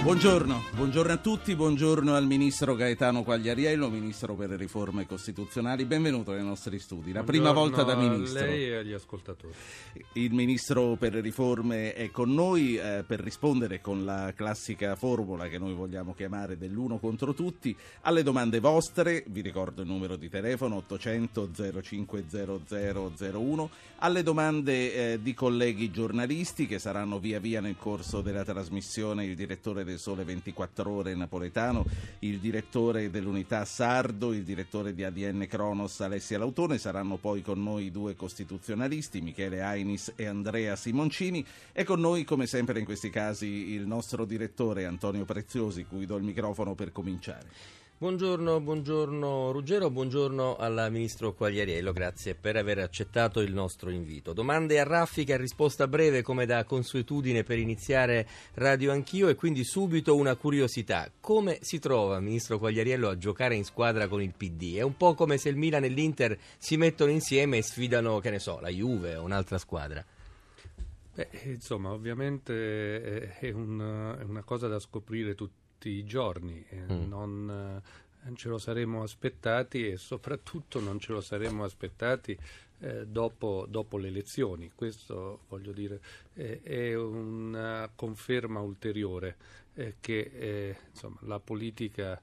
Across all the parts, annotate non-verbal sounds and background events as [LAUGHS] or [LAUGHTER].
Buongiorno, buongiorno a tutti, buongiorno al Ministro Gaetano Quagliariello, Ministro per le riforme costituzionali, benvenuto nei nostri studi, la prima volta da Ministro. A lei e agli ascoltatori. Il Ministro per le riforme è con noi eh, per rispondere con la classica formula che noi vogliamo chiamare dell'uno contro tutti alle domande vostre, vi ricordo il numero di telefono 800 050001, alle domande eh, di colleghi giornalisti che saranno via via nel corso della trasmissione il direttore del Sole 24 Ore napoletano, il direttore dell'Unità Sardo, il direttore di ADN Cronos Alessia Lautone, saranno poi con noi due costituzionalisti, Michele Ainis e Andrea Simoncini e con noi come sempre in questi casi il nostro direttore Antonio Preziosi, cui do il microfono per cominciare. Buongiorno, buongiorno Ruggero, buongiorno al Ministro Quagliariello, grazie per aver accettato il nostro invito. Domande a raffica, risposta breve come da consuetudine per iniziare Radio Anch'io e quindi subito una curiosità. Come si trova Ministro Quagliariello a giocare in squadra con il PD? È un po' come se il Milan e l'Inter si mettono insieme e sfidano, che ne so, la Juve o un'altra squadra. Beh, insomma, ovviamente è una, è una cosa da scoprire tutti tutti i giorni, eh, mm. non eh, ce lo saremmo aspettati e soprattutto non ce lo saremmo aspettati eh, dopo, dopo, le elezioni. Questo, voglio dire, eh, è una conferma ulteriore eh, che eh, insomma, la politica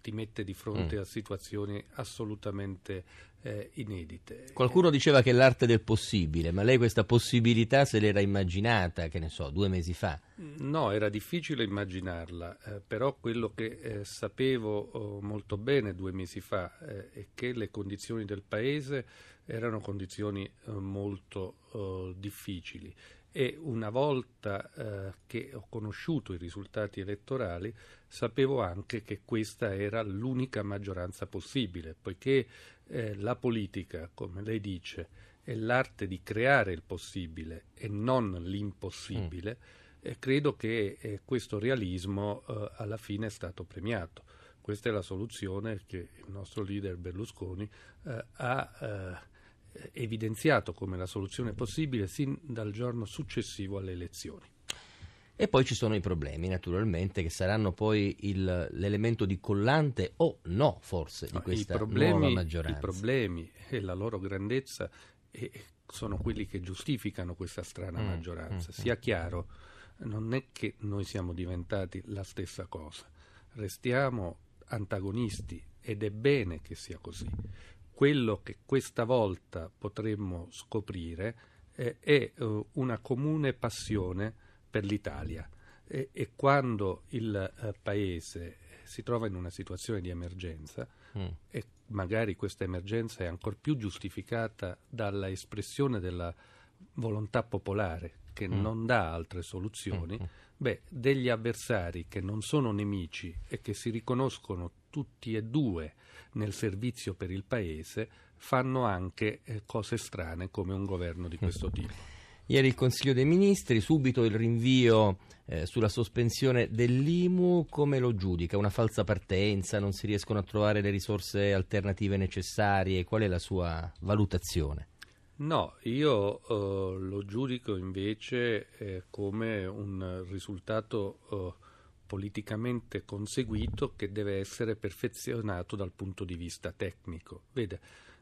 ti mette di fronte mm. a situazioni assolutamente eh, inedite. Qualcuno diceva che è l'arte del possibile, ma lei questa possibilità se l'era immaginata, che ne so, due mesi fa? No, era difficile immaginarla, eh, però quello che eh, sapevo oh, molto bene due mesi fa eh, è che le condizioni del Paese erano condizioni eh, molto oh, difficili e una volta eh, che ho conosciuto i risultati elettorali sapevo anche che questa era l'unica maggioranza possibile, poiché eh, la politica, come lei dice, è l'arte di creare il possibile e non l'impossibile, mm. e credo che eh, questo realismo eh, alla fine è stato premiato. Questa è la soluzione che il nostro leader Berlusconi eh, ha eh, evidenziato come la soluzione possibile sin dal giorno successivo alle elezioni. E poi ci sono i problemi, naturalmente, che saranno poi il, l'elemento di collante o no, forse, di questa problemi, nuova maggioranza. I problemi e la loro grandezza e sono quelli che giustificano questa strana mm, maggioranza. Mm, Sia mm. chiaro, non è che noi siamo diventati la stessa cosa, restiamo antagonisti ed è bene che sia così quello che questa volta potremmo scoprire eh, è uh, una comune passione per l'Italia e, e quando il uh, Paese si trova in una situazione di emergenza mm. e magari questa emergenza è ancora più giustificata dalla espressione della volontà popolare che mm. non dà altre soluzioni, mm. beh, degli avversari che non sono nemici e che si riconoscono tutti e due nel servizio per il Paese fanno anche eh, cose strane come un governo di questo [LAUGHS] tipo. Ieri il Consiglio dei Ministri, subito il rinvio eh, sulla sospensione dell'IMU, come lo giudica? Una falsa partenza? Non si riescono a trovare le risorse alternative necessarie? Qual è la sua valutazione? No, io uh, lo giudico invece eh, come un risultato uh, politicamente conseguito che deve essere perfezionato dal punto di vista tecnico. Vede,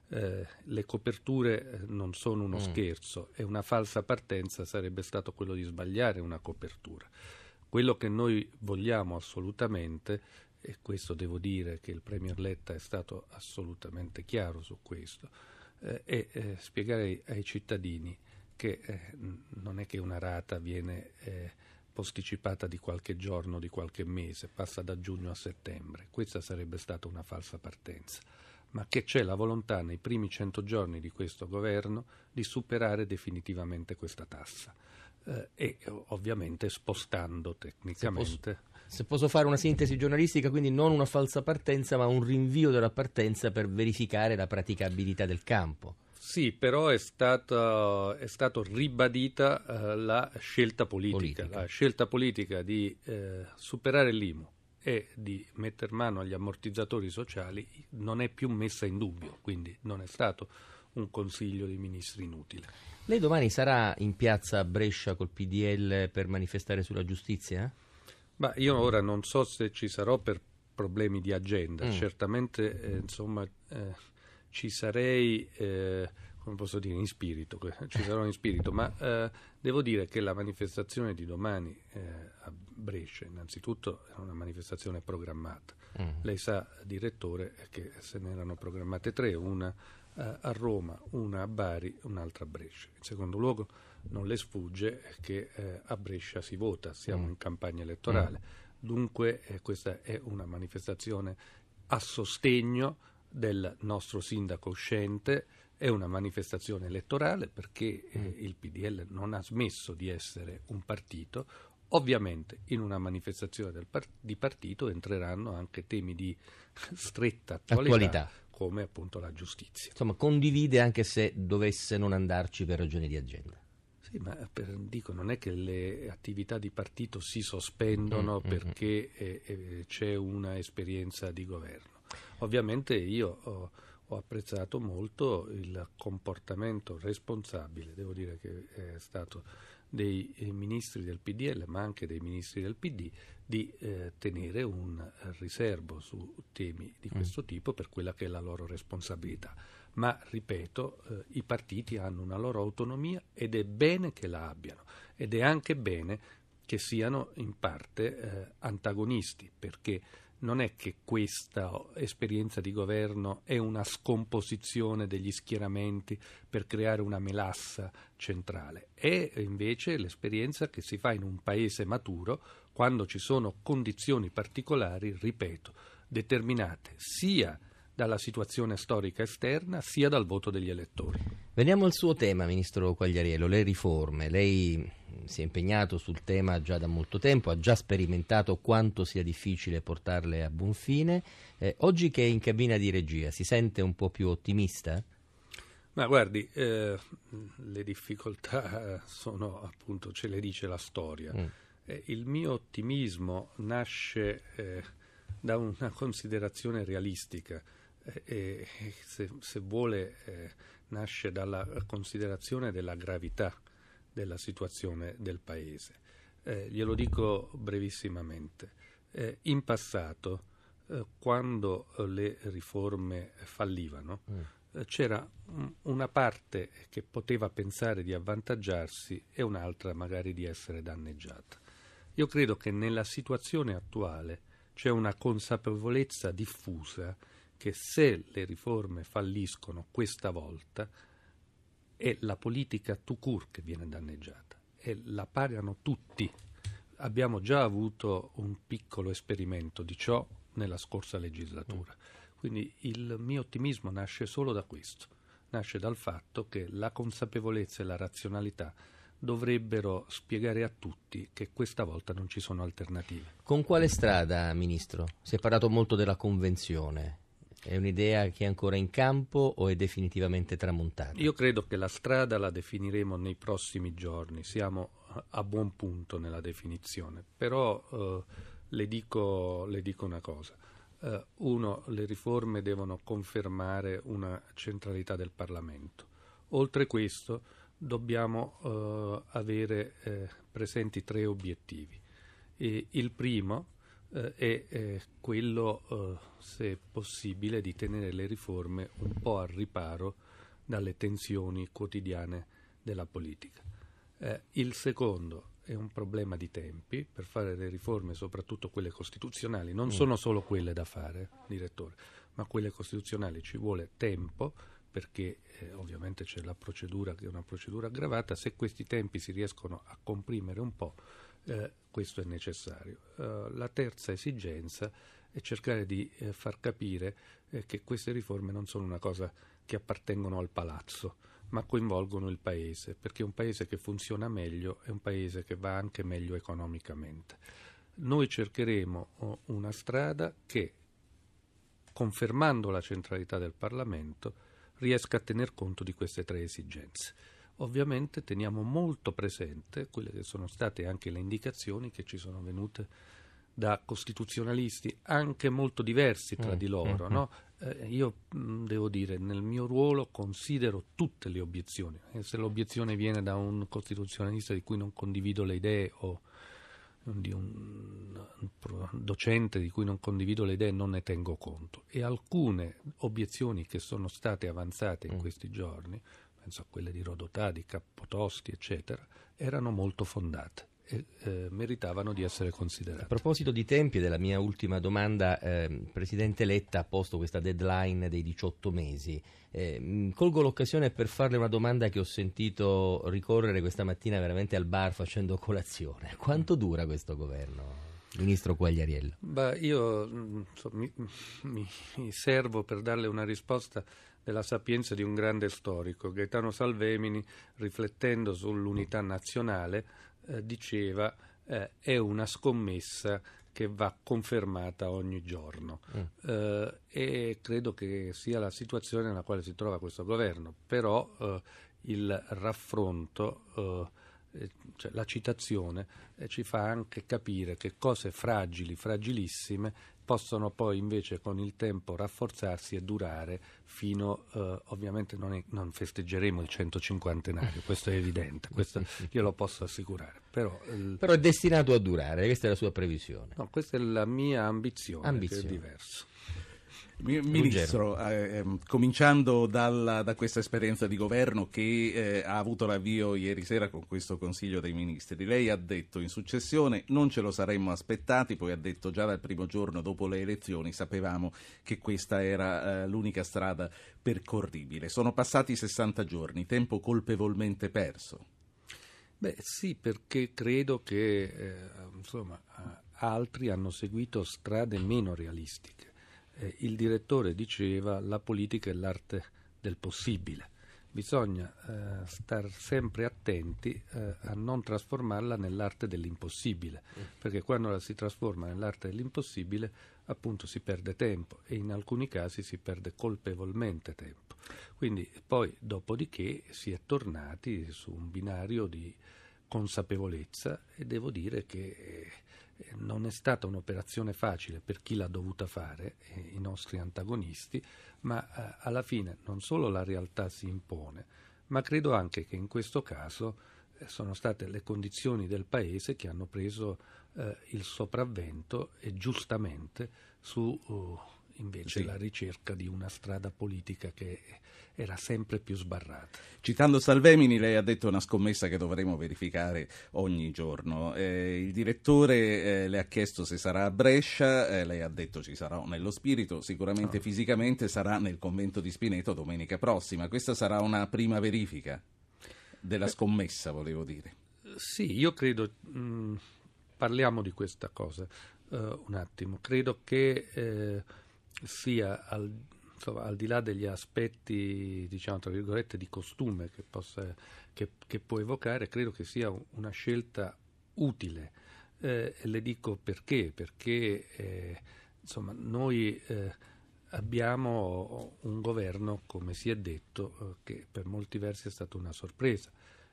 eh, le coperture eh, non sono uno mm. scherzo e una falsa partenza sarebbe stato quello di sbagliare una copertura. Quello che noi vogliamo assolutamente, e questo devo dire che il Premier Letta è stato assolutamente chiaro su questo, eh, è eh, spiegare ai, cittadini che eh, non è che una rata viene eh, posticipata di qualche giorno, di qualche mese, passa da giugno a settembre. Questa sarebbe stata una falsa partenza, ma che c'è la volontà nei primi cento giorni di questo governo di superare definitivamente questa tassa. Eh, e ovviamente spostando tecnicamente. Se posso, se posso, fare una sintesi giornalistica, quindi non una falsa partenza, ma un rinvio della partenza per verificare la praticabilità del campo. Sì, però è stata, è stato ribadita uh, la scelta politica, politica, la scelta politica di uh, superare l'IMU, e di mettere mano agli ammortizzatori sociali non è più messa in dubbio, quindi non è stato un consiglio dei ministri inutile. Lei domani sarà in piazza a Brescia col PDL per manifestare sulla giustizia? Ma io ora non so se ci sarò per problemi di agenda, mm. certamente eh, insomma eh, ci sarei, eh, come posso dire, in spirito, [LAUGHS] ci sarò in spirito, ma eh, devo dire che la manifestazione di domani eh, a Brescia innanzitutto è una manifestazione programmata. Mm. Lei sa, direttore, che se ne erano programmate tre, una a Roma, una a Bari, un'altra a Brescia. In secondo luogo non le sfugge che eh, a Brescia si vota, siamo mm. in campagna elettorale, mm. dunque eh, questa è una manifestazione a sostegno del nostro sindaco uscente, è una manifestazione elettorale perché eh, mm. il PDL non ha smesso di essere un partito, Ovviamente in una manifestazione par- di partito entreranno anche temi di stretta attualità, attualità, come appunto la giustizia. Insomma, condivide anche se dovesse non andarci per ragioni di agenda. Sì, ma per, dico, non è che le attività di partito si sospendono mm-hmm. perché eh, eh, c'è una esperienza di governo. Ovviamente io ho, ho, apprezzato molto il comportamento responsabile, devo dire che è stato dei eh, ministri del PDL, ma anche dei ministri del PD, di eh, tenere un riservo su temi di mm. questo mm. tipo per quella che è la loro responsabilità. Ma, ripeto, eh, i partiti hanno una loro autonomia ed è bene che la abbiano ed è anche bene che siano in parte eh, antagonisti, perché non è che questa esperienza di governo è una scomposizione degli schieramenti per creare una melassa centrale, è invece l'esperienza che si fa in un paese maturo quando ci sono condizioni particolari, ripeto, determinate sia dalla situazione storica esterna sia dal voto degli elettori. Veniamo al suo tema, Ministro Quagliariello, le riforme. Lei si è impegnato sul tema già da molto tempo, ha già sperimentato quanto sia difficile portarle a buon fine. Eh, oggi che è in cabina di regia, si sente un po' più ottimista? Ma guardi, eh, le difficoltà sono appunto, ce le dice la storia. Mm. Eh, il mio ottimismo nasce eh, da una considerazione realistica e eh, se, se, vuole eh, nasce dalla considerazione della gravità della situazione del Paese. Eh, glielo dico brevissimamente. Eh, in passato, eh, quando le riforme fallivano, mm. Eh, c'era un, una parte che poteva pensare di avvantaggiarsi e un'altra magari di essere danneggiata. Io credo che nella situazione attuale c'è una consapevolezza diffusa che se le riforme falliscono questa volta, è la politica tout court che viene danneggiata e la pagano tutti. Abbiamo già avuto un piccolo esperimento di ciò nella scorsa legislatura. Quindi il mio ottimismo nasce solo da questo, nasce dal fatto che la consapevolezza e la razionalità dovrebbero spiegare a tutti che questa volta non ci sono alternative. Con quale strada, Ministro? Si è parlato molto della Convenzione. È un'idea che è ancora in campo o è definitivamente tramontata? Io credo che la strada la definiremo nei prossimi giorni, siamo a buon punto nella definizione, però eh, le, dico, le, dico, una cosa. Eh, uno, le riforme devono confermare una centralità del Parlamento. Oltre questo dobbiamo eh, avere eh, presenti tre obiettivi. E il primo eh, è, è, quello, eh, se possibile, di tenere le riforme un po' al riparo dalle tensioni quotidiane della politica. Eh, il secondo è un problema di tempi per fare le riforme, soprattutto quelle costituzionali. Non mm. sono solo quelle da fare, direttore, ma quelle costituzionali ci vuole tempo perché eh, ovviamente c'è la procedura che è una procedura aggravata. Se questi tempi si riescono a comprimere un po', eh, questo è necessario. Uh, la terza esigenza è cercare di eh, far capire eh, che queste riforme non sono una cosa che appartengono al palazzo, ma coinvolgono il paese, perché un paese che funziona meglio è un paese che va anche meglio economicamente. Noi cercheremo una strada che, confermando la centralità del Parlamento, riesca a tener conto di queste tre esigenze ovviamente teniamo molto presente quelle che sono state anche le indicazioni che ci sono venute da costituzionalisti anche molto diversi tra Mm, di loro. mm, no? Eh, io mh, devo dire, nel mio ruolo considero tutte le obiezioni. E se l'obiezione viene da un costituzionalista di cui non condivido le idee o di un, un docente di cui non condivido le idee non ne tengo conto. E alcune obiezioni che sono state avanzate in Mm. questi giorni, penso a quelle di Rodotà, di Cappotosti, eccetera, erano molto fondate e eh, meritavano di essere A considerate. proposito di tempi, della mia ultima domanda, il Presidente Letta ha posto questa deadline dei 18 mesi. Eh, colgo l'occasione per farle una domanda che ho sentito ricorrere questa mattina veramente al bar facendo colazione. [LAUGHS] Quanto dura questo governo, Ministro Quagliariello? Beh, io mh, so- mi- mi servo per darle una risposta della sapienza di un grande storico. Gaetano Salvemini, riflettendo sull'unità nazionale, eh, diceva eh, è una scommessa che va confermata ogni giorno. Mm. Eh, e credo che sia la situazione nella quale si trova questo governo. Però eh, il raffronto, eh, eh, cioè la citazione, eh, ci fa anche capire che cose fragili, fragilissime, possono poi invece con il tempo rafforzarsi e durare fino, eh, ovviamente non, è- non festeggeremo il 150enario, questo è evidente, questo io lo posso assicurare, però il- Però è destinato a durare, questa è la sua previsione. no, questa è la mia ambizione, Ambizione. che è diverso. Mi- Ministro, eh, ehm, cominciando dalla- da questa esperienza di governo che eh, ha avuto l'avvio ieri sera con questo Consiglio dei Ministri, lei ha detto in successione non ce lo saremmo aspettati, poi ha detto già dal primo giorno dopo le elezioni sapevamo che questa era eh, l'unica strada percorribile. Sono passati 60 giorni, tempo colpevolmente perso. Beh sì, perché credo che eh, insomma, altri hanno seguito strade meno realistiche. Eh, il direttore diceva la politica è l'arte del possibile. Bisogna eh, star sempre attenti eh, a non trasformarla nell'arte dell'impossibile, perché quando la si trasforma nell'arte dell'impossibile appunto si perde tempo e in alcuni casi si perde colpevolmente tempo. Quindi poi dopodiché si è tornati su un binario di consapevolezza e devo dire che eh, non è stata un'operazione facile per chi l'ha dovuta fare, eh, i nostri antagonisti, ma eh, alla fine non solo la realtà si impone, ma credo anche che in questo caso eh, sono state le condizioni del Paese che hanno preso il sopravvento e giustamente su uh, invece Sì. la ricerca di una strada politica che era sempre più sbarrata. Citando Salvemini, lei ha detto una scommessa che dovremo verificare ogni giorno. Eh, il direttore eh, le ha chiesto se sarà a Brescia, eh, lei ha detto ci sarà nello spirito, sicuramente No. fisicamente sarà nel convento di Spineto domenica prossima. Questa sarà una prima verifica della scommessa, volevo dire. Sì, io credo, mh, parliamo di questa cosa eh, un attimo, credo che eh, sia al, insomma, al di là degli aspetti, diciamo, tra virgolette, di costume che, possa, che, che può evocare, credo che sia un- una scelta utile. Eh, le dico perché, perché eh, insomma, noi eh, abbiamo un governo, come si è detto, eh, che per molti versi è stata una sorpresa.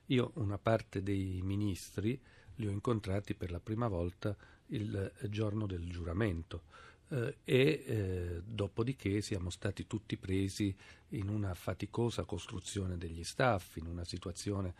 Io una parte dei ministri li ho incontrati per la prima volta il eh, giorno del giuramento eh, e eh, dopodiché siamo stati tutti presi in una faticosa costruzione degli staff, in una situazione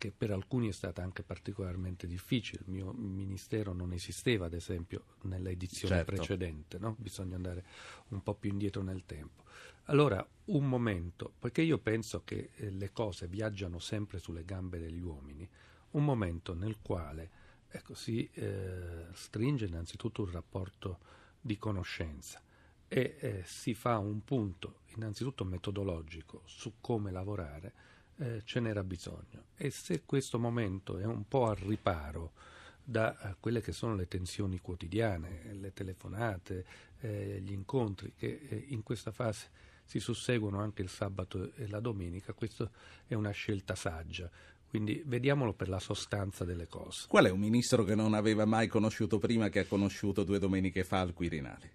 che per alcuni è stata anche particolarmente difficile. Il mio ministero non esisteva, ad esempio, nella edizione Certo. precedente, no? bisogna andare un po' più indietro nel tempo. Allora, un momento, poiché io penso che eh, le cose viaggiano sempre sulle gambe degli uomini, un momento nel quale ecco, si eh, stringe innanzitutto un rapporto di conoscenza e eh, si fa un punto innanzitutto metodologico su come lavorare, eh, ce n'era bisogno. E se questo momento è un po' al riparo da eh, quelle che sono le tensioni quotidiane, le telefonate, eh, gli incontri che eh, in questa fase si susseguono anche il sabato e la domenica, questa è una scelta saggia. Quindi vediamolo per la sostanza delle cose. Qual è un ministro che non aveva mai conosciuto prima che ha conosciuto due domeniche fa al Quirinale?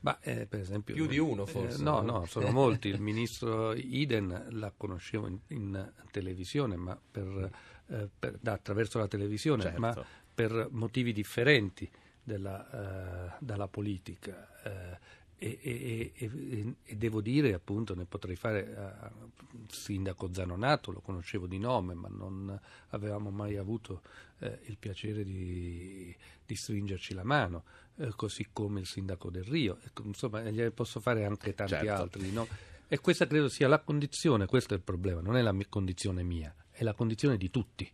Ma eh, per esempio, Più di uno, eh, forse, no, no? no, sono molti. Il ministro Iden la conoscevo in, in televisione, ma per, eh, per- da- attraverso la televisione, Certo. ma per motivi differenti della, dalla politica. E, e, e, e, devo dire, appunto, ne potrei fare uh, sindaco Zanonato, lo conoscevo di nome, ma non avevamo mai avuto eh, il piacere di, di, stringerci la mano, eh, così come il sindaco del Rio. Ecco, insomma, gliene posso fare anche tanti certo. altri. No? E questa credo sia la condizione, questo è il problema, non è la mia condizione mia, è la condizione di tutti.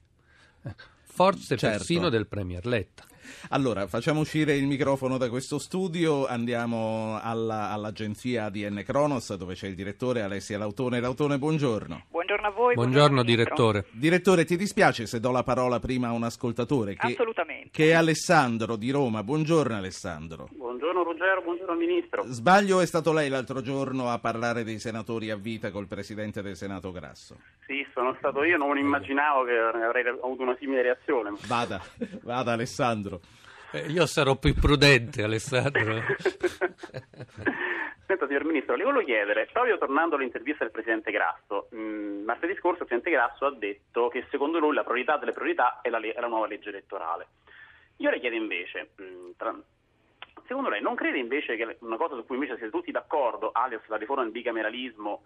Eh, forse certo. persino del Premier Letta. Allora, facciamo uscire il microfono da questo studio, andiamo alla, all'agenzia ADN Kronos dove c'è il direttore Alessia Lautone. Lautone, buongiorno. Buongiorno a voi. Buongiorno, buongiorno direttore. Direttore, ti dispiace se do la parola prima a un ascoltatore? Che, Assolutamente. Che è Alessandro di Roma. Buongiorno Alessandro. Buongiorno Ruggero, buongiorno Ministro. Sbaglio è stato lei l'altro giorno a parlare dei senatori a vita col Presidente del Senato Grasso? Sì, sono stato io, non immaginavo che avrei avuto una simile reazione. Vada, vada Alessandro. Eh, io sarò più prudente, Alessandro. [LAUGHS] Senta, signor Ministro, le volevo chiedere, proprio tornando all'intervista del Presidente Grasso, mh, mm, martedì scorso il Presidente Grasso ha detto che secondo lui la priorità delle priorità è la, è la nuova legge elettorale. Io le chiedo invece, mh, mm, tra, secondo lei non crede invece che una cosa su cui invece siete tutti d'accordo, alias la riforma del bicameralismo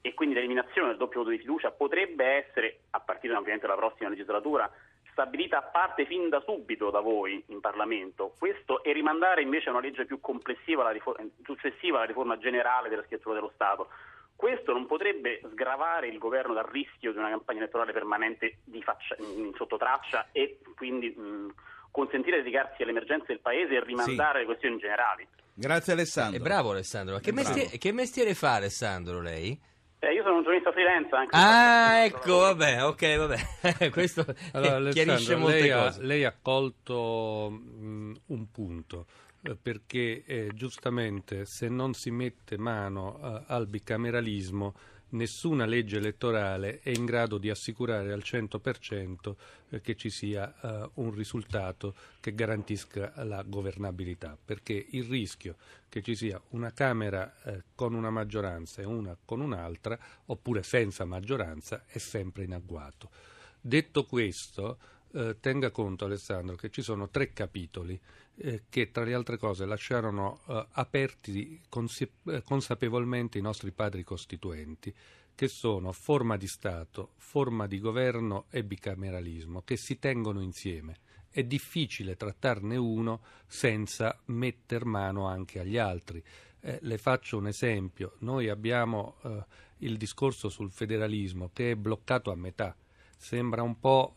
e quindi l'eliminazione del doppio voto di fiducia, potrebbe essere, a partire ovviamente dalla prossima legislatura, stabilita a parte fin da subito da voi in Parlamento, questo e rimandare invece a una legge più complessiva, la riforma, successiva alla riforma generale della scrittura dello Stato. Questo non potrebbe sgravare il governo dal rischio di una campagna elettorale permanente faccia, in sottotraccia e quindi mh, consentire di dedicarsi alle emergenze del Paese e rimandare sì. le questioni generali. Grazie Alessandro. È bravo Alessandro. Che mestiere, che mestiere fa Alessandro lei? Eh, io sono un giornalista freelance anche. Ah, ecco, vabbè, ok, vabbè. [LAUGHS] Questo allora, chiarisce molte lei cose. Ha, lei ha colto mh, un punto eh, perché eh, giustamente se non si mette mano eh, al bicameralismo nessuna legge elettorale è in grado di assicurare al 100% eh, che ci sia eh, un risultato che garantisca la governabilità, perché il rischio che ci sia una Camera eh, con una maggioranza e una con un'altra, oppure senza maggioranza, è sempre in agguato. Detto questo, eh, tenga conto Alessandro che ci sono tre capitoli eh, che tra le altre cose lasciarono eh, aperti consi- eh, consapevolmente i nostri padri costituenti, che sono forma di Stato, forma di governo e bicameralismo, che si tengono insieme. È difficile trattarne uno senza metter mano anche agli altri. Eh, le faccio un esempio. Noi abbiamo eh, il discorso sul federalismo che è bloccato a metà. Sembra un po'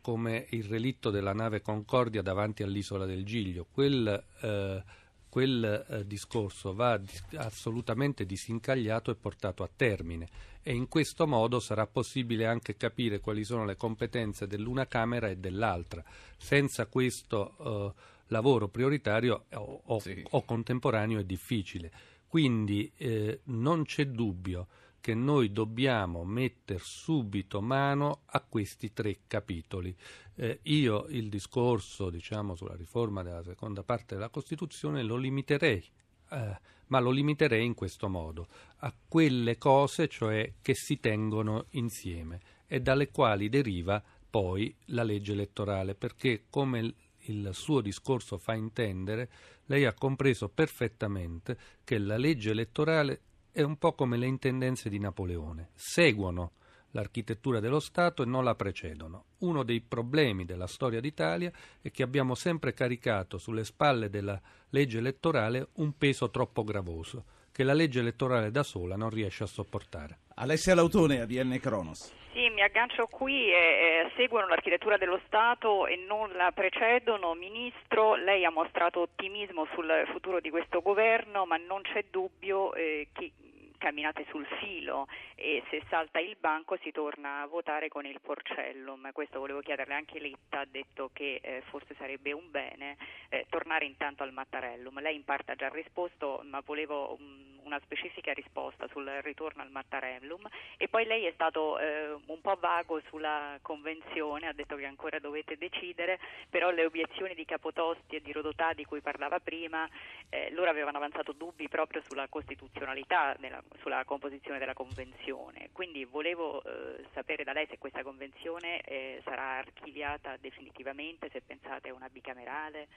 come il relitto della nave Concordia davanti all'isola del Giglio. Quel, eh, quel eh, discorso va dis- assolutamente disincagliato e portato a termine e in questo modo sarà possibile anche capire quali sono le competenze dell'una Camera e dell'altra. Senza questo eh, lavoro prioritario o, o, sì. o, contemporaneo è difficile. Quindi eh, non c'è dubbio che noi dobbiamo mettere subito mano a questi tre capitoli. Eh, io il discorso diciamo, sulla riforma della seconda parte della Costituzione lo limiterei, eh, ma lo limiterei in questo modo, a quelle cose cioè che si tengono insieme e dalle quali deriva poi la legge elettorale, perché come il, suo discorso fa intendere, lei ha compreso perfettamente che la legge elettorale è un po' come le intendenze di Napoleone, seguono l'architettura dello Stato e non la precedono. Uno dei problemi della storia d'Italia è che abbiamo sempre caricato sulle spalle della legge elettorale un peso troppo gravoso, che la legge elettorale da sola non riesce a sopportare. Alessia Lautone, ADN Cronos. Sì, mi aggancio qui, eh, seguono l'architettura dello Stato e non la precedono. Ministro, lei ha mostrato ottimismo sul futuro di questo governo, ma non c'è dubbio eh, che camminate sul filo e se salta il banco si torna a votare con il porcellum. Questo volevo chiederle, anche Letta ha detto che eh, forse sarebbe un bene eh, tornare intanto al Mattarellum. Lei in parte ha già risposto, ma volevo um, una specifica risposta sul ritorno al Mattarellum e poi lei è stato eh, un po' vago sulla convenzione, ha detto che ancora dovete decidere, però le obiezioni di Capotosti e di Rodotà di cui parlava prima, eh, loro avevano avanzato dubbi proprio sulla costituzionalità della, sulla composizione della convenzione. Quindi volevo eh, sapere da lei se questa convenzione eh, sarà archiviata definitivamente, se pensate a una bicamerale.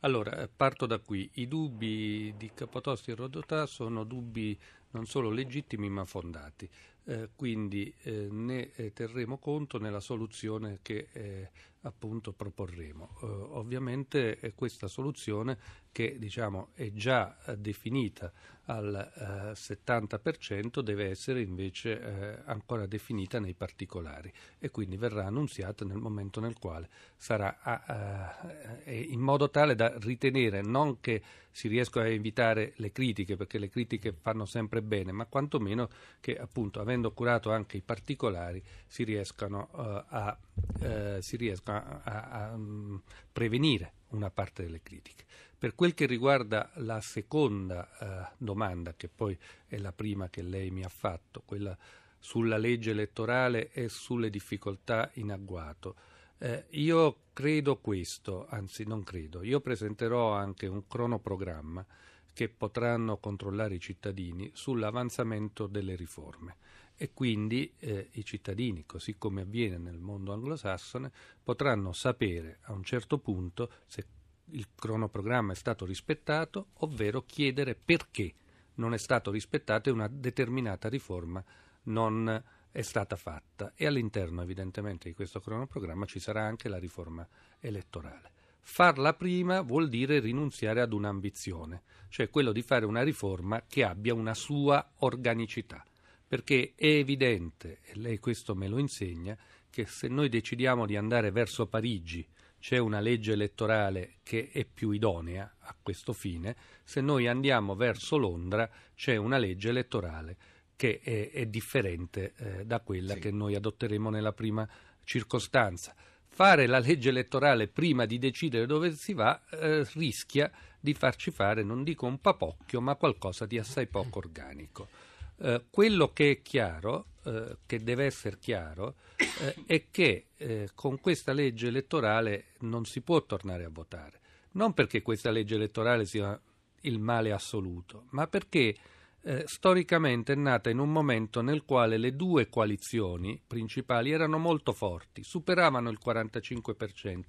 Allora, eh, parto da qui. I dubbi di Capotosti e Rodotà sono dubbi non solo legittimi ma fondati. Eh, quindi eh, ne eh, terremo conto nella soluzione che eh, appunto proporremo. Eh, ovviamente è questa soluzione che diciamo, è già definita al 70% deve essere invece ancora definita nei particolari e quindi verrà annunziata nel momento nel quale sarà in modo tale da ritenere non che si riescano a evitare le critiche perché le critiche fanno sempre bene ma quantomeno che appunto avendo curato anche i particolari, si riescano, uh, a, uh, si riescano a, a um, prevenire una parte delle critiche. Per quel che riguarda la seconda uh, domanda, che poi è la prima che lei mi ha fatto, quella sulla legge elettorale e sulle difficoltà in agguato, eh, io credo questo, anzi non credo, io presenterò anche un cronoprogramma che potranno controllare i cittadini sull'avanzamento delle riforme e quindi eh, i cittadini, così come avviene nel mondo anglosassone, potranno sapere a un certo punto se il cronoprogramma è stato rispettato, ovvero chiedere perché non è stato rispettato e una determinata riforma non è stata fatta. E all'interno evidentemente di questo cronoprogramma ci sarà anche la riforma elettorale. Farla prima vuol dire rinunziare ad un'ambizione, cioè quello di fare una riforma che abbia una sua organicità perché è evidente, e lei questo me lo insegna, che se noi decidiamo di andare verso Parigi c'è una legge elettorale che è più idonea a questo fine, se noi andiamo verso Londra c'è una legge elettorale che è, è differente eh, da quella sì. che noi adotteremo nella prima circostanza. Fare la legge elettorale prima di decidere dove si va eh, rischia di farci fare, non dico un papocchio, ma qualcosa di assai poco organico. Eh, quello che è chiaro, eh, che deve essere chiaro, eh, è che eh, con questa legge elettorale non si può tornare a votare. Non perché questa legge elettorale sia il male assoluto, ma perché eh, storicamente è nata in un momento nel quale le due coalizioni principali erano molto forti, superavano il 45%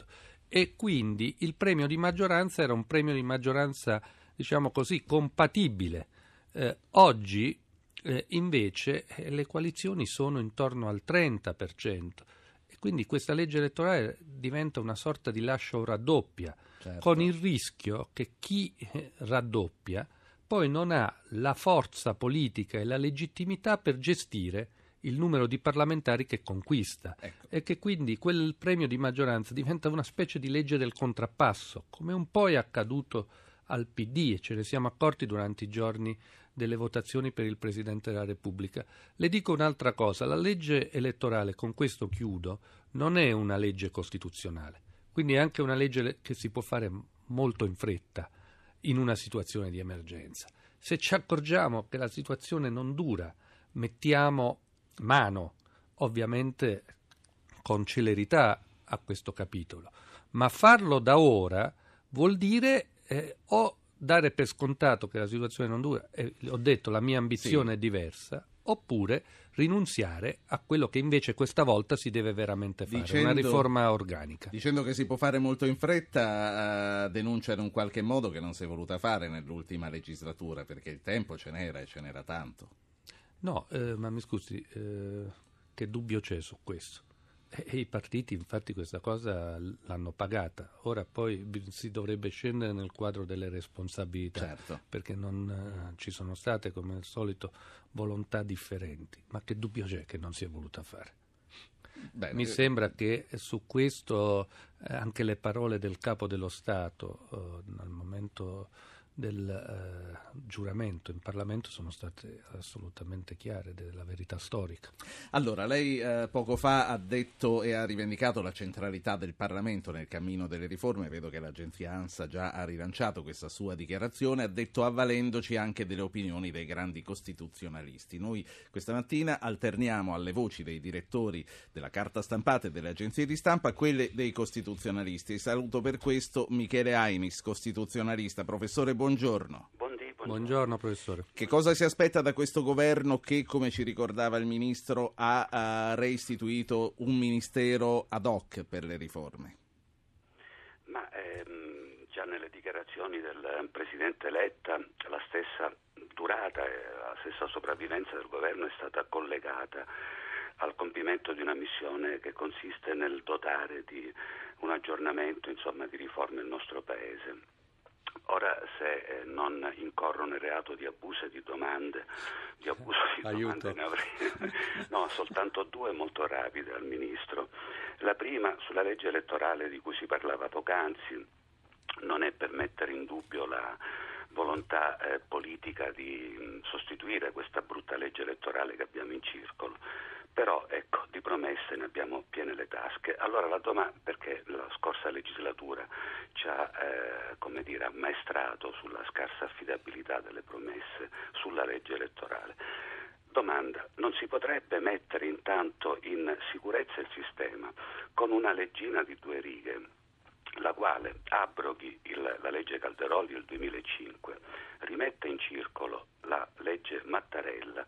e quindi il premio di maggioranza era un premio di maggioranza, diciamo così, compatibile. Eh, oggi eh, invece eh, le coalizioni sono intorno al 30% e quindi questa legge elettorale diventa una sorta di lascio raddoppia, certo. con il rischio che chi eh, raddoppia poi non ha la forza politica e la legittimità per gestire il numero di parlamentari che conquista ecco. e che quindi quel premio di maggioranza diventa una specie di legge del contrappasso, come un po' è accaduto al PD e ce ne siamo accorti durante i giorni delle votazioni per il Presidente della Repubblica. Le dico un'altra cosa, la legge elettorale, con questo chiudo, non è una legge costituzionale, quindi è anche una legge che si può fare molto in fretta in una situazione di emergenza. Se ci accorgiamo che la situazione non dura, mettiamo mano, ovviamente con celerità, a questo capitolo, ma farlo da ora vuol dire eh, o dare per scontato che la situazione non dura, e ho detto la mia ambizione sì. è diversa, oppure rinunziare a quello che invece questa volta si deve veramente fare, dicendo, una riforma organica. Dicendo che si può fare molto in fretta, uh, denuncia in un qualche modo che non si è voluta fare nell'ultima legislatura, perché il tempo ce n'era e ce n'era tanto. No, eh, ma mi scusi, eh, che dubbio c'è su questo? E i partiti infatti questa cosa l'hanno pagata. Ora poi si dovrebbe scendere nel quadro delle responsabilità, certo. perché non uh, ci sono state, come al solito, volontà differenti. Ma che dubbio c'è che non si è voluta fare? Bene. Mi sembra che su questo eh, anche le parole del capo dello Stato eh, al momento del eh, giuramento in Parlamento sono state assolutamente chiare della verità storica. Allora, lei eh, poco fa ha detto e ha rivendicato la centralità del Parlamento nel cammino delle riforme, vedo che l'agenzia ANSA già ha rilanciato questa sua dichiarazione, ha detto avvalendoci anche delle opinioni dei grandi costituzionalisti. Noi questa mattina alterniamo alle voci dei direttori della carta stampata e delle agenzie di stampa quelle dei costituzionalisti. Saluto per questo Michele Ainis, costituzionalista. Professore, buongiorno buongiorno. Buondì, buongiorno. buongiorno. professore. Che cosa si aspetta da questo governo che, come ci ricordava il ministro, ha, ha reistituito un ministero ad hoc per le riforme? Ma ehm, già nelle dichiarazioni del Presidente Letta la stessa durata e la stessa sopravvivenza del governo è stata collegata al compimento di una missione che consiste nel dotare di un aggiornamento insomma, di riforme il nostro Paese. Ora se eh, non incorrono il reato di abuso e di domande, di abuso di domande ne avrei [LAUGHS] no, soltanto due molto rapide al Ministro. La prima sulla legge elettorale di cui si parlava poc'anzi, non è per mettere in dubbio la volontà eh, politica di mh, sostituire questa brutta legge elettorale che abbiamo in circolo però ecco, di promesse ne abbiamo piene le tasche. Allora la domanda, perché la scorsa legislatura ci ha eh, dire, ammaestrato sulla scarsa affidabilità delle promesse sulla legge elettorale. Domanda, non si potrebbe mettere intanto in sicurezza il sistema con una leggina di due righe la quale abroghi il, la legge Calderoli del 2005, rimette in circolo la legge Mattarella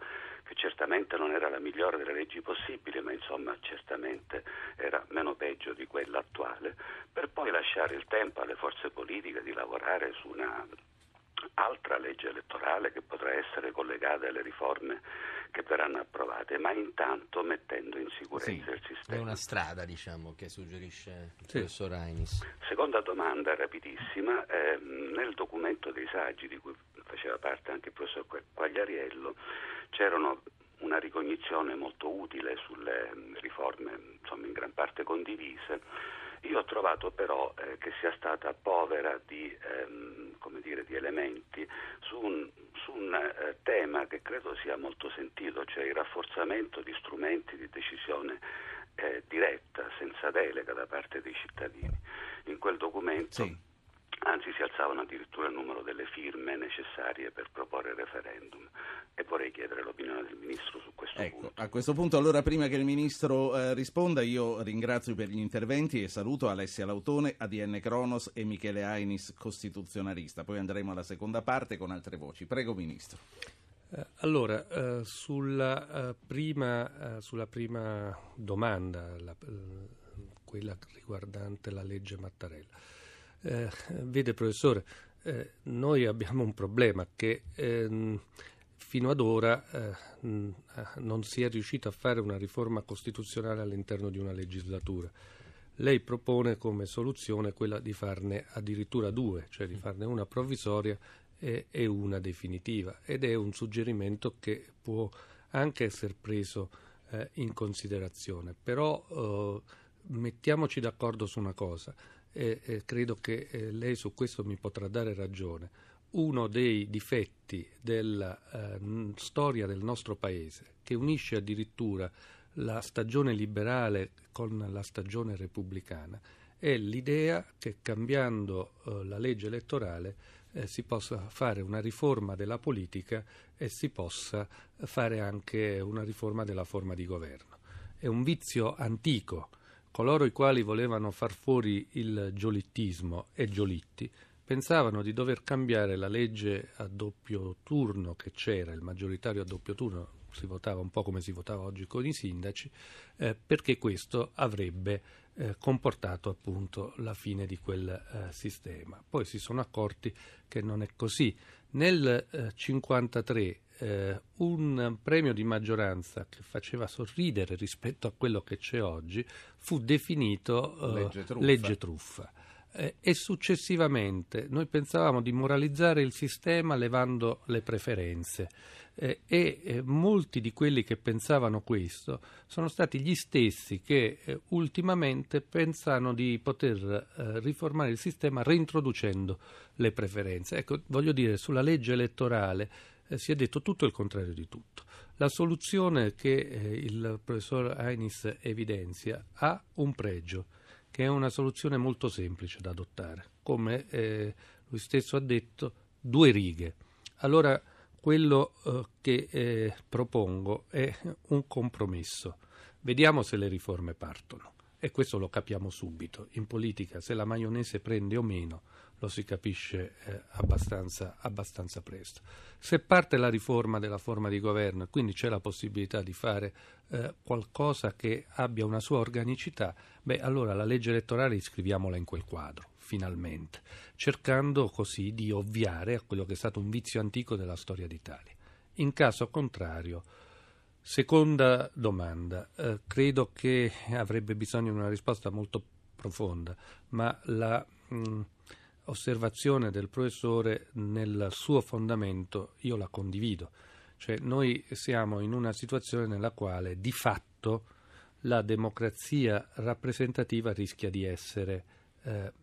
che certamente non era la migliore delle leggi possibili, ma insomma certamente era meno peggio di quella attuale, per poi lasciare il tempo alle forze politiche di lavorare su una altra legge elettorale che potrà essere collegata alle riforme che verranno approvate, ma intanto mettendo in sicurezza sì, il sistema. È una strada, diciamo, che suggerisce il sì. professor Ainis. Seconda domanda rapidissima, eh, nel documento dei saggi di cui faceva parte anche il professor Quagliariello c'erano una ricognizione molto utile sulle riforme, insomma in gran parte condivise. Io ho trovato però eh, che sia stata povera di, ehm, dire, di elementi su un, su un eh, tema che credo sia molto sentito, cioè il rafforzamento di strumenti di decisione eh, diretta, senza delega da parte dei cittadini. In quel documento sì anzi si alzavano addirittura il numero delle firme necessarie per proporre il referendum e vorrei chiedere l'opinione del Ministro su questo ecco, punto. A questo punto allora prima che il Ministro eh, risponda io ringrazio per gli interventi e saluto Alessia Lautone, ADN Cronos e Michele Ainis, costituzionalista. Poi andremo alla seconda parte con altre voci. Prego Ministro. Eh, allora, eh, sulla, eh, prima, eh, sulla, prima, domanda, la, quella riguardante la legge Mattarella. Eh, vede professore, eh, noi abbiamo un problema che ehm, fino ad ora eh, non si è riuscito a fare una riforma costituzionale all'interno di una legislatura. Lei propone come soluzione quella di farne addirittura due, cioè di farne una provvisoria e, e una definitiva ed è un suggerimento che può anche essere preso eh, in considerazione. Però eh, mettiamoci d'accordo su una cosa e, e credo che eh, lei su questo mi potrà dare ragione. Uno dei difetti della eh, storia del nostro Paese, che unisce addirittura la stagione liberale con la stagione repubblicana, è l'idea che cambiando eh, la legge elettorale eh, si possa fare una riforma della politica e si possa fare anche una riforma della forma di governo. È un vizio antico coloro i quali volevano far fuori il giolittismo e Giolitti pensavano di dover cambiare la legge a doppio turno che c'era, il maggioritario a doppio turno, si votava un po' come si votava oggi con i sindaci, eh, perché questo avrebbe eh, comportato appunto la fine di quel eh, sistema. Poi si sono accorti che non è così. Nel 1953 eh, un premio di maggioranza che faceva sorridere rispetto a quello che c'è oggi fu definito eh, legge truffa. Legge truffa. Eh, e successivamente noi pensavamo di moralizzare il sistema levando le preferenze eh, e eh, molti di quelli che pensavano questo sono stati gli stessi che eh, ultimamente pensano di poter eh, riformare il sistema reintroducendo le preferenze. Ecco, voglio dire, sulla legge elettorale eh, si è detto tutto il contrario di tutto. La soluzione che il professor Ainis evidenzia ha un pregio, che è una soluzione molto semplice da adottare. Come lui stesso ha detto, due righe. Allora, quello eh, che eh, propongo è un compromesso. Vediamo se le riforme partono. E questo lo capiamo subito. In politica, se la maionese prende o meno, lo si capisce eh, abbastanza, abbastanza, presto. Se parte la riforma della forma di governo e quindi c'è la possibilità di fare eh, qualcosa che abbia una sua organicità, beh, allora la legge elettorale iscriviamola in quel quadro finalmente, cercando così di ovviare a quello che è stato un vizio antico della storia d'Italia. In caso contrario, seconda domanda, eh, credo che avrebbe bisogno di una risposta molto profonda, ma la mh, osservazione del professore nel suo fondamento io la condivido. Cioè noi siamo in una situazione nella quale di fatto la democrazia rappresentativa rischia di essere eh,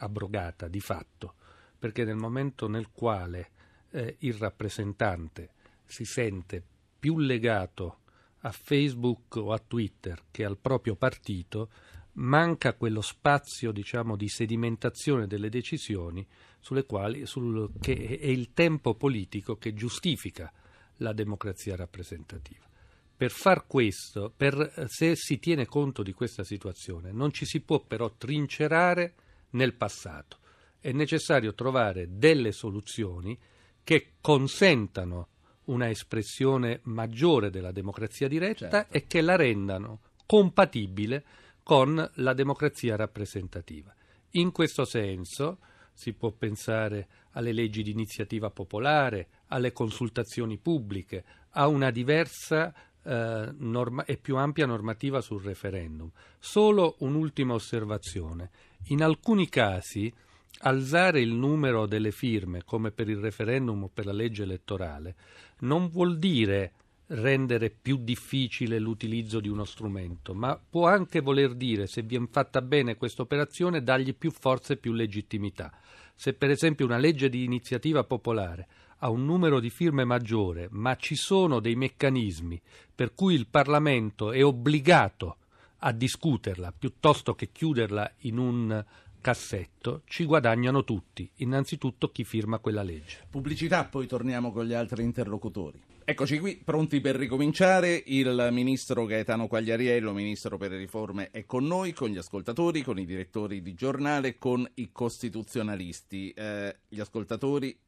abrogata di fatto, perché nel momento nel quale eh, il rappresentante si sente più legato a Facebook o a Twitter che al proprio partito, manca quello spazio diciamo, di sedimentazione delle decisioni sulle quali, sul, che è il tempo politico che giustifica la democrazia rappresentativa. Per far questo, per, se si tiene conto di questa situazione, non ci si può però trincerare nel passato. È necessario trovare delle soluzioni che consentano una espressione maggiore della democrazia diretta certo. e che la rendano compatibile con la democrazia rappresentativa. In questo senso si può pensare alle leggi di iniziativa popolare, alle consultazioni pubbliche, a una diversa eh, norma- e più ampia normativa sul referendum. Solo un'ultima osservazione. In alcuni casi alzare il numero delle firme, come per il referendum o per la legge elettorale, non vuol dire rendere più difficile l'utilizzo di uno strumento, ma può anche voler dire, se viene fatta bene questa operazione, dargli più forza e più legittimità. Se per esempio una legge di iniziativa popolare ha un numero di firme maggiore, ma ci sono dei meccanismi per cui il Parlamento è obbligato a discuterla piuttosto che chiuderla in un cassetto, ci guadagnano tutti, innanzitutto chi firma quella legge. Pubblicità, poi torniamo con gli altri interlocutori. Eccoci qui, pronti per ricominciare. Il ministro Gaetano Quagliariello, ministro per le riforme, è con noi, con gli ascoltatori, con i direttori di giornale, con i costituzionalisti. Eh, gli ascoltatori,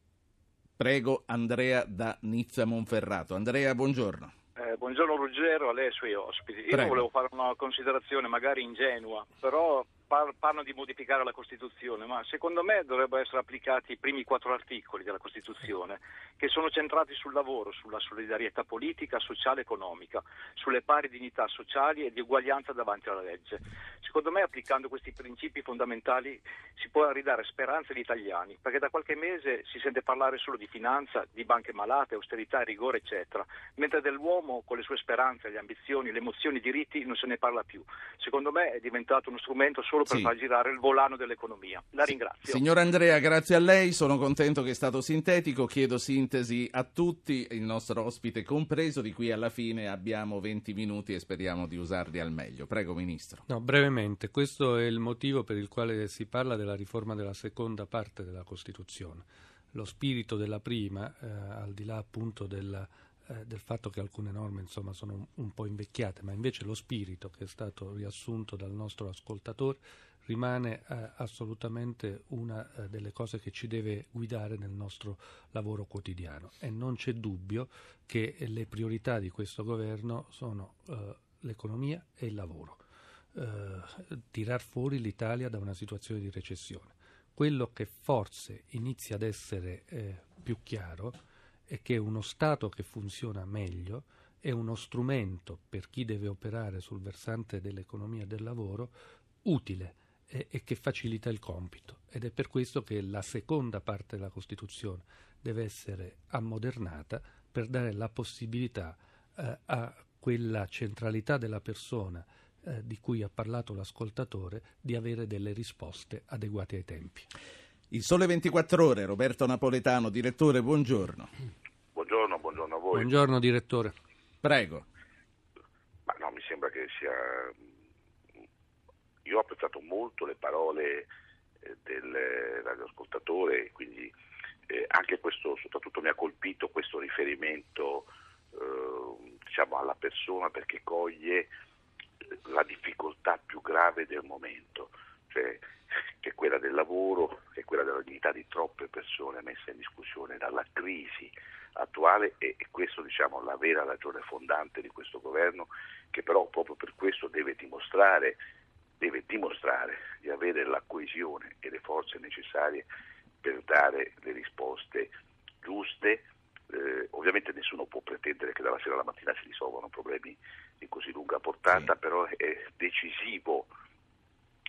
prego Andrea da Nizza Monferrato. Andrea, buongiorno. Eh, buongiorno Ruggero, a lei e ai suoi ospiti. Io Prego. volevo fare una considerazione magari ingenua, però par- parlano di modificare la Costituzione, ma secondo me dovrebbero essere applicati i primi quattro articoli della Costituzione, che sono centrati sul lavoro, sulla solidarietà politica, sociale e economica, sulle pari dignità sociali e di uguaglianza davanti alla legge. Secondo me applicando questi principi fondamentali si può ridare speranza agli italiani, perché da qualche mese si sente parlare solo di finanza, di banche malate, austerità, rigore, eccetera, mentre dell'uomo con le sue speranze, le ambizioni, le emozioni, i diritti non se ne parla più. Secondo me è diventato uno strumento solo solo per sì. far girare il volano dell'economia. La ringrazio. Signor Andrea, grazie a lei, sono contento che è stato sintetico, chiedo sintesi a tutti, il nostro ospite compreso, di qui alla fine abbiamo 20 minuti e speriamo di usarli al meglio. Prego Ministro. No, brevemente, questo è il motivo per il quale si parla della riforma della seconda parte della Costituzione. Lo spirito della prima, eh, al di là appunto della eh, del fatto che alcune norme insomma, sono un, po' invecchiate, ma invece lo spirito che è stato riassunto dal nostro ascoltatore rimane eh, assolutamente una eh, delle cose che ci deve guidare nel nostro lavoro quotidiano e non c'è dubbio che le priorità di questo governo sono eh, l'economia e il lavoro. Eh, tirar fuori l'Italia da una situazione di recessione. Quello che forse inizia ad essere eh, più chiaro è che uno Stato che funziona meglio è uno strumento per chi deve operare sul versante dell'economia del lavoro utile e, e, che facilita il compito. Ed è per questo che la seconda parte della Costituzione deve essere ammodernata per dare la possibilità eh, a quella centralità della persona eh, di cui ha parlato l'ascoltatore di avere delle risposte adeguate ai tempi. Il Sole 24 Ore, Roberto Napoletano, direttore, buongiorno. Voi. Buongiorno direttore. Prego. Ma no, mi sembra che sia... Io ho apprezzato molto le parole eh, del radioascoltatore, quindi eh, anche questo, soprattutto mi ha colpito questo riferimento eh, diciamo alla persona perché coglie eh, la difficoltà più grave del momento, cioè che è quella del lavoro, che è quella della dignità di troppe persone messe in discussione dalla crisi attuale e, e questo diciamo la vera ragione fondante di questo governo che però proprio per questo deve dimostrare deve dimostrare di avere la coesione e le forze necessarie per dare le risposte giuste. Eh, ovviamente nessuno può pretendere che dalla sera alla mattina si risolvano problemi di così lunga portata, sì. però è decisivo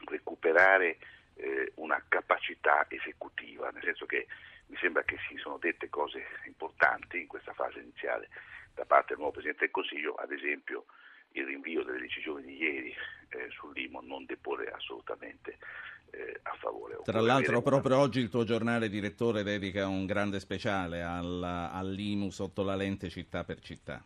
recuperare eh, una capacità esecutiva, nel senso che mi sembra che si sono dette cose importanti in questa fase iniziale da parte del nuovo Presidente del Consiglio, ad esempio il rinvio delle decisioni di ieri eh, sull'IMO non depone assolutamente eh, a favore. Tra l'altro proprio oggi il tuo giornale direttore dedica un grande speciale al, all'IMU sotto la lente città per città.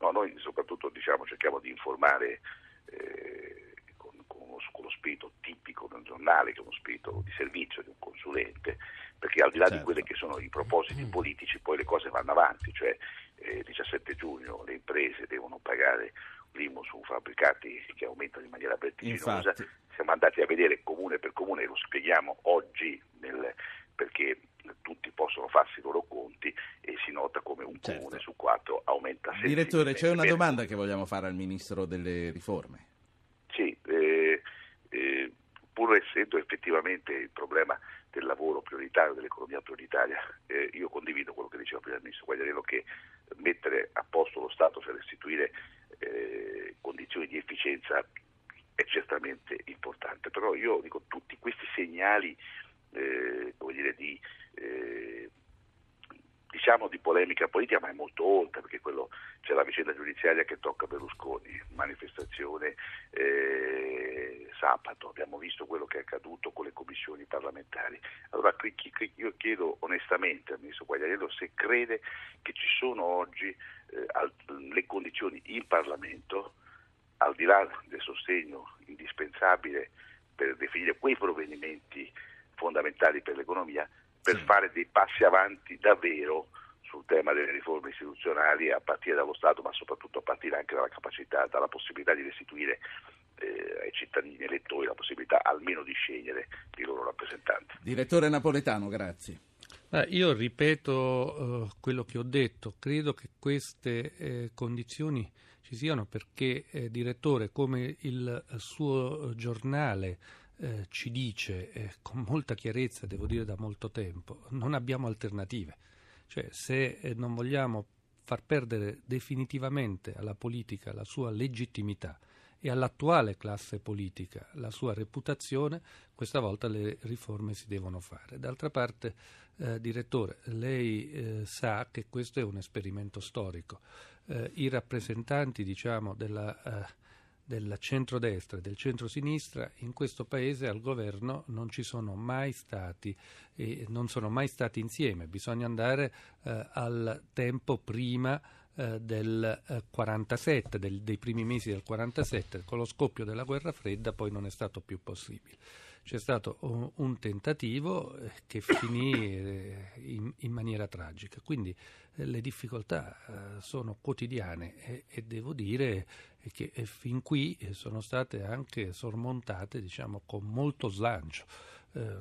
No, noi soprattutto diciamo, cerchiamo di informare eh, con, con, uno, con, lo spirito tipico del giornale, che è uno spirito di servizio di un consulente, perché al di là certo. di quelli che sono i propositi mm. politici poi le cose vanno avanti, cioè eh, 17 giugno le imprese devono pagare l'IMU su fabbricati che aumentano in maniera vertiginosa. Infatti. Siamo andati a vedere comune per comune, lo spieghiamo oggi nel, perché tutti possono farsi i loro conti e si nota come un certo. comune su quattro aumenta sempre. Direttore, c'è una domanda che vogliamo fare al Ministro delle Riforme. Pur essendo effettivamente il problema del lavoro prioritario, dell'economia prioritaria, eh, io condivido quello che diceva prima il Ministro Quagliarello che mettere a posto lo Stato per restituire eh, condizioni di efficienza è certamente importante, però io dico tutti questi segnali eh, dire, di, eh, diciamo di polemica politica, ma è molto oltre, perché quello, c'è la vicenda giudiziaria che tocca Berlusconi, manifestazione eh, sabato, abbiamo visto quello che è accaduto con le commissioni parlamentari. Allora io chiedo onestamente al Ministro Quagliariello se crede che ci sono oggi eh, le condizioni in Parlamento, al di là del sostegno indispensabile per definire quei provvedimenti fondamentali per l'economia, per sì. fare dei passi avanti davvero sul tema delle riforme istituzionali a partire dallo Stato, ma soprattutto a partire anche dalla capacità, dalla possibilità di restituire eh, ai cittadini elettori la possibilità almeno di scegliere i loro rappresentanti. Direttore Napoletano, grazie. Ah, io ripeto uh, quello che ho detto, credo che queste eh, condizioni ci siano perché, eh, direttore, come il suo giornale eh, ci dice eh, con molta chiarezza, devo dire da molto tempo, non abbiamo alternative. Cioè, se eh, non vogliamo far perdere definitivamente alla politica la sua legittimità e all'attuale classe politica la sua reputazione, questa volta le riforme si devono fare. D'altra parte, eh, direttore, lei eh, sa che questo è un esperimento storico. Eh, I rappresentanti diciamo, della del centrodestra e del centrosinistra in questo paese al governo non ci sono mai stati e non sono mai stati insieme, bisogna andare eh, al tempo prima eh, del eh, 47, del, dei primi mesi del 47, con lo scoppio della guerra fredda poi non è stato più possibile c'è stato un, un tentativo eh, che finì eh, in, in, maniera tragica. Quindi eh, le difficoltà eh, sono quotidiane e, e devo dire che fin qui sono state anche sormontate diciamo, con molto slancio. Eh,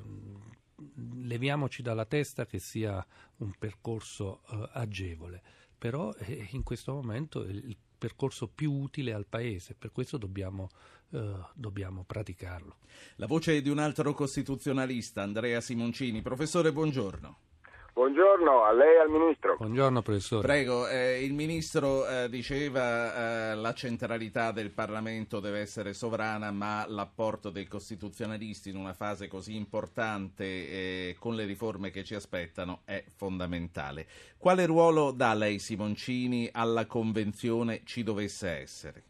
leviamoci dalla testa che sia un percorso eh, agevole, però in questo momento il percorso più utile al Paese, per questo dobbiamo, eh, dobbiamo praticarlo. La voce di un altro costituzionalista, Andrea Simoncini. Professore, buongiorno. Buongiorno a lei e al Ministro. Buongiorno Professore. Prego, eh, il Ministro eh, diceva eh, la centralità del Parlamento deve essere sovrana, ma l'apporto dei costituzionalisti in una fase così importante eh, con le riforme che ci aspettano è fondamentale. Quale ruolo dà lei Simoncini alla Convenzione ci dovesse essere?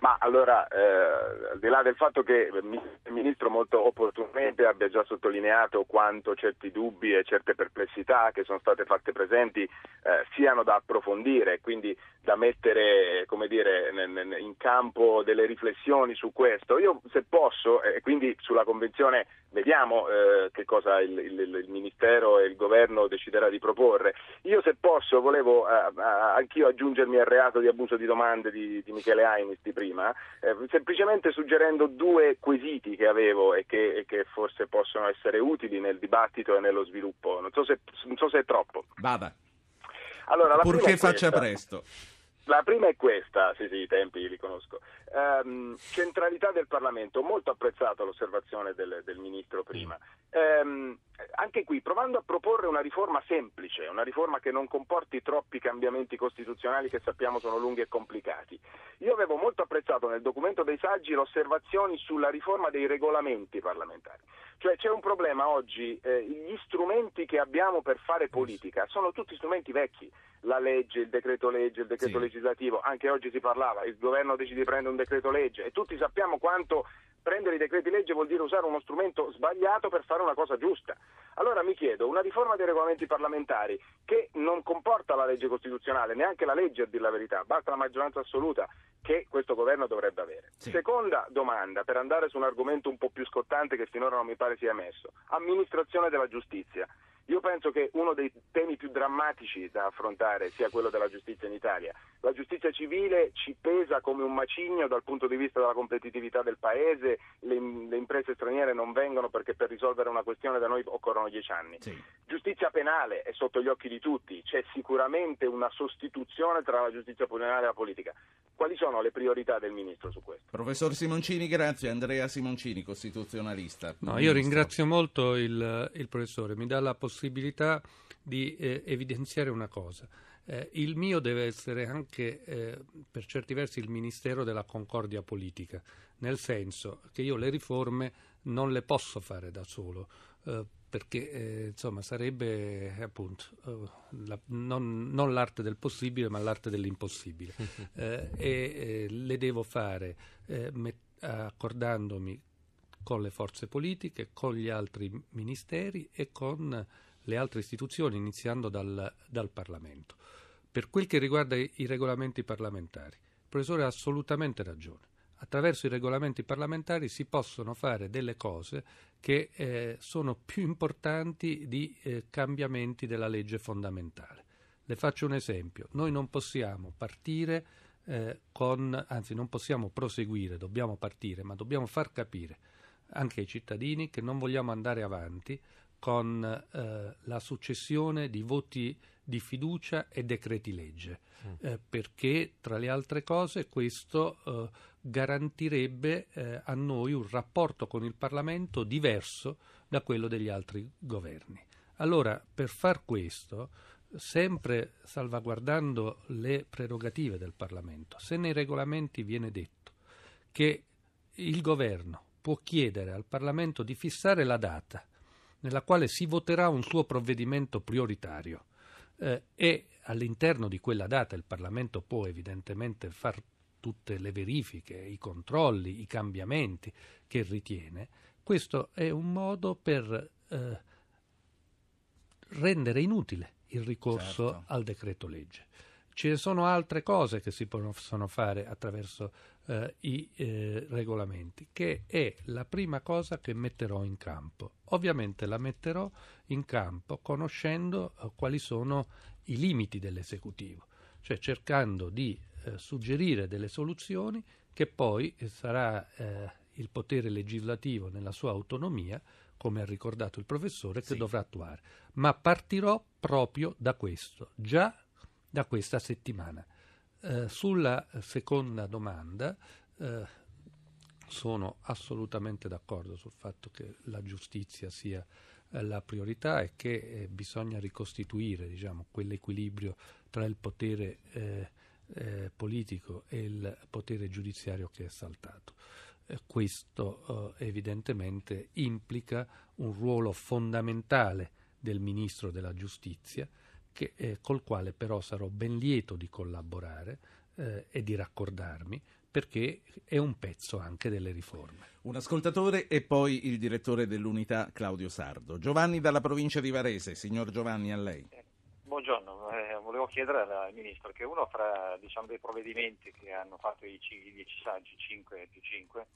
Ma allora, eh, al di là del fatto che il Ministro molto opportunamente abbia già sottolineato quanto certi dubbi e certe perplessità che sono state fatte presenti eh, siano da approfondire, quindi da mettere dire, in campo delle riflessioni su questo, io se posso, e quindi sulla Convenzione vediamo eh, che cosa il, il, il, Ministero e il Governo deciderà di proporre. Io se posso volevo eh, anch'io aggiungermi al reato di abuso di domande di, di Michele Ainis di prima, eh, semplicemente suggerendo due quesiti che avevo e che, e che, forse possono essere utili nel dibattito e nello sviluppo. Non so se, non so se è troppo. Vada. Allora, Purché faccia presto. La prima è questa, sì sì, i tempi li conosco. Um, centralità del Parlamento, molto apprezzato l'osservazione del, del Ministro prima. Um, anche qui, provando a proporre una riforma semplice, una riforma che non comporti troppi cambiamenti costituzionali che sappiamo sono lunghi e complicati. Io avevo molto apprezzato nel documento dei saggi le osservazioni sulla riforma dei regolamenti parlamentari. Cioè c'è un problema oggi, eh, gli strumenti che abbiamo per fare politica sono tutti strumenti vecchi la legge, il decreto legge, il decreto sì. legislativo, anche oggi si parlava, il governo decide di prendere un decreto legge e tutti sappiamo quanto prendere i decreti legge vuol dire usare uno strumento sbagliato per fare una cosa giusta. Allora mi chiedo, una riforma dei regolamenti parlamentari che non comporta la legge costituzionale, neanche la legge a dir la verità, basta la maggioranza assoluta che questo governo dovrebbe avere. Sì. Seconda domanda, per andare su un argomento un po' più scottante che finora non mi pare sia emesso, amministrazione della giustizia. Io penso che uno dei temi più drammatici da affrontare sia quello della giustizia in Italia. La giustizia civile ci pesa come un macigno dal punto di vista della competitività del paese, le, le imprese straniere non vengono perché per risolvere una questione da noi occorrono dieci anni. Sì. Giustizia penale è sotto gli occhi di tutti, c'è sicuramente una sostituzione tra la giustizia penale e la politica. Quali sono le priorità del Ministro su questo? Professor Simoncini, grazie. Andrea Simoncini, costituzionalista. No, io ringrazio molto il, il professore, mi dà la possibilità possibilità di eh, evidenziare una cosa. Eh, il mio deve essere anche, eh, per certi versi, il Ministero della Concordia Politica, nel senso che io le riforme non le posso fare da solo, eh, perché eh, insomma sarebbe appunto eh, la, non, non, l'arte del possibile, ma l'arte dell'impossibile. [LAUGHS] e le devo fare met- accordandomi con le forze politiche, con gli altri ministeri e con le altre istituzioni, iniziando dal, dal Parlamento. Per quel che riguarda i, regolamenti parlamentari, il professore ha assolutamente ragione. Attraverso i regolamenti parlamentari si possono fare delle cose che eh, sono più importanti di eh, cambiamenti della legge fondamentale. Le faccio un esempio. Noi non possiamo partire eh, con, anzi non possiamo proseguire, dobbiamo partire, ma dobbiamo far capire anche ai cittadini che non vogliamo andare avanti con eh, la successione di voti di fiducia e decreti legge, mm. eh, perché tra le altre cose questo eh, garantirebbe eh, a noi un rapporto con il Parlamento diverso da quello degli altri governi. Allora, per far questo, sempre salvaguardando le prerogative del Parlamento, se nei regolamenti viene detto che il governo può chiedere al Parlamento di fissare la data nella quale si voterà un suo provvedimento prioritario eh, e all'interno di quella data il Parlamento può evidentemente fare tutte le verifiche, i controlli, i cambiamenti che ritiene, questo è un modo per eh, rendere inutile il ricorso certo. al decreto legge. Ce ne sono altre cose che si possono fare attraverso eh, i eh, regolamenti, che è la prima cosa che metterò in campo. Ovviamente la metterò in campo conoscendo eh, quali sono i limiti dell'esecutivo, cioè cercando di eh, suggerire delle soluzioni che poi eh, sarà eh, il potere legislativo nella sua autonomia come ha ricordato il professore, che sì. dovrà attuare. Ma partirò proprio da questo, già da questa settimana. Eh, sulla seconda domanda eh, sono assolutamente d'accordo sul fatto che la giustizia sia eh, la priorità e che eh, bisogna ricostituire diciamo, quell'equilibrio tra il potere politico e il potere giudiziario che è saltato. questo evidentemente implica un ruolo fondamentale del Ministro della Giustizia che, eh, col quale però sarò ben lieto di collaborare eh, e di raccordarmi perché è un pezzo anche delle riforme. Un ascoltatore e poi il direttore dell'unità Claudio Sardo. Giovanni dalla provincia di Varese. Signor Giovanni, a lei. Buongiorno, eh, volevo chiedere al Ministro che uno fra diciamo, dei provvedimenti che hanno fatto i 10 saggi, 5 più 5,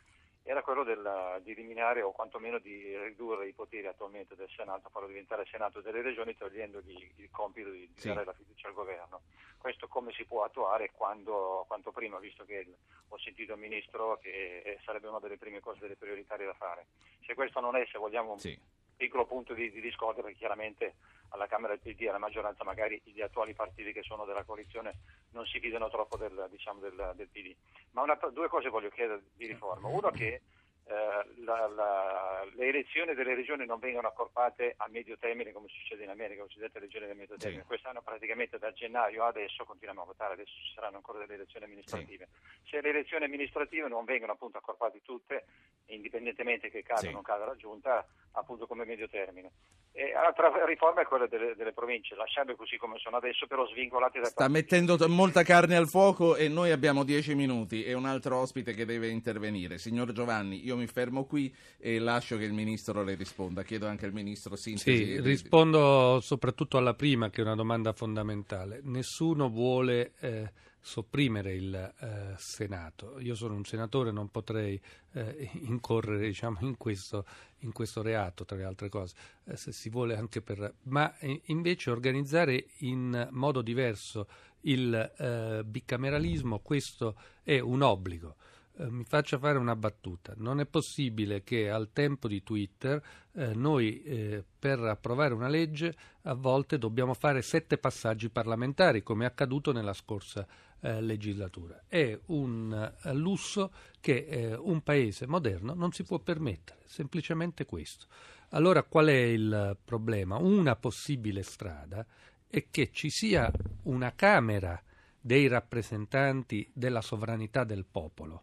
era quello del, di eliminare o quantomeno di ridurre i poteri attualmente del Senato, farlo diventare Senato delle regioni togliendogli il compito di, di sì. dare la fiducia al governo. Questo come si può attuare quando, quanto prima, visto che il, ho sentito il Ministro che sarebbe una delle prime cose, delle prioritarie da fare. Se questo non è, se vogliamo, sì. Piccolo punto di, di discordia, perché chiaramente alla Camera del PD e alla maggioranza magari gli attuali partiti che sono della coalizione non si fidano troppo del, diciamo, del, del PD. Ma una, due cose voglio chiedere di riforma. Uno che eh, la, la, le elezioni delle regioni non vengono accorpate a medio termine come succede in America, le cosiddette regioni a medio termine. Sì. Quest'anno praticamente da gennaio adesso continuiamo a votare, adesso ci saranno ancora delle elezioni amministrative. Sì. Se le elezioni amministrative non vengono appunto accorpate tutte, indipendentemente che cada o sì. non cada la giunta, appunto come medio termine. E l'altra riforma è quella delle, delle, province, lasciarle così come sono adesso, però svincolate da Sta mettendo t- molta carne al fuoco e noi abbiamo dieci minuti e un altro ospite che deve intervenire. Signor Giovanni, io mi fermo qui e lascio che il Ministro le risponda. Chiedo anche al Ministro sintesi. Sì, rispondo soprattutto alla prima, che è una domanda fondamentale. Nessuno vuole... Eh, sopprimere il eh, Senato. Io sono un senatore, non potrei eh, incorrere diciamo, in, questo, in, questo, reato, tra le altre cose, eh, se si vuole anche per... ma eh, invece organizzare in modo diverso il eh, bicameralismo, questo è un obbligo. Eh, mi faccia fare una battuta. Non è possibile che al tempo di Twitter eh, noi eh, per approvare una legge a volte dobbiamo fare sette passaggi parlamentari, come è accaduto nella scorsa eh, legislatura. È un eh, lusso che eh, un paese moderno non si può permettere, semplicemente questo. Allora qual è il problema? Una possibile strada è che ci sia una Camera dei rappresentanti della sovranità del popolo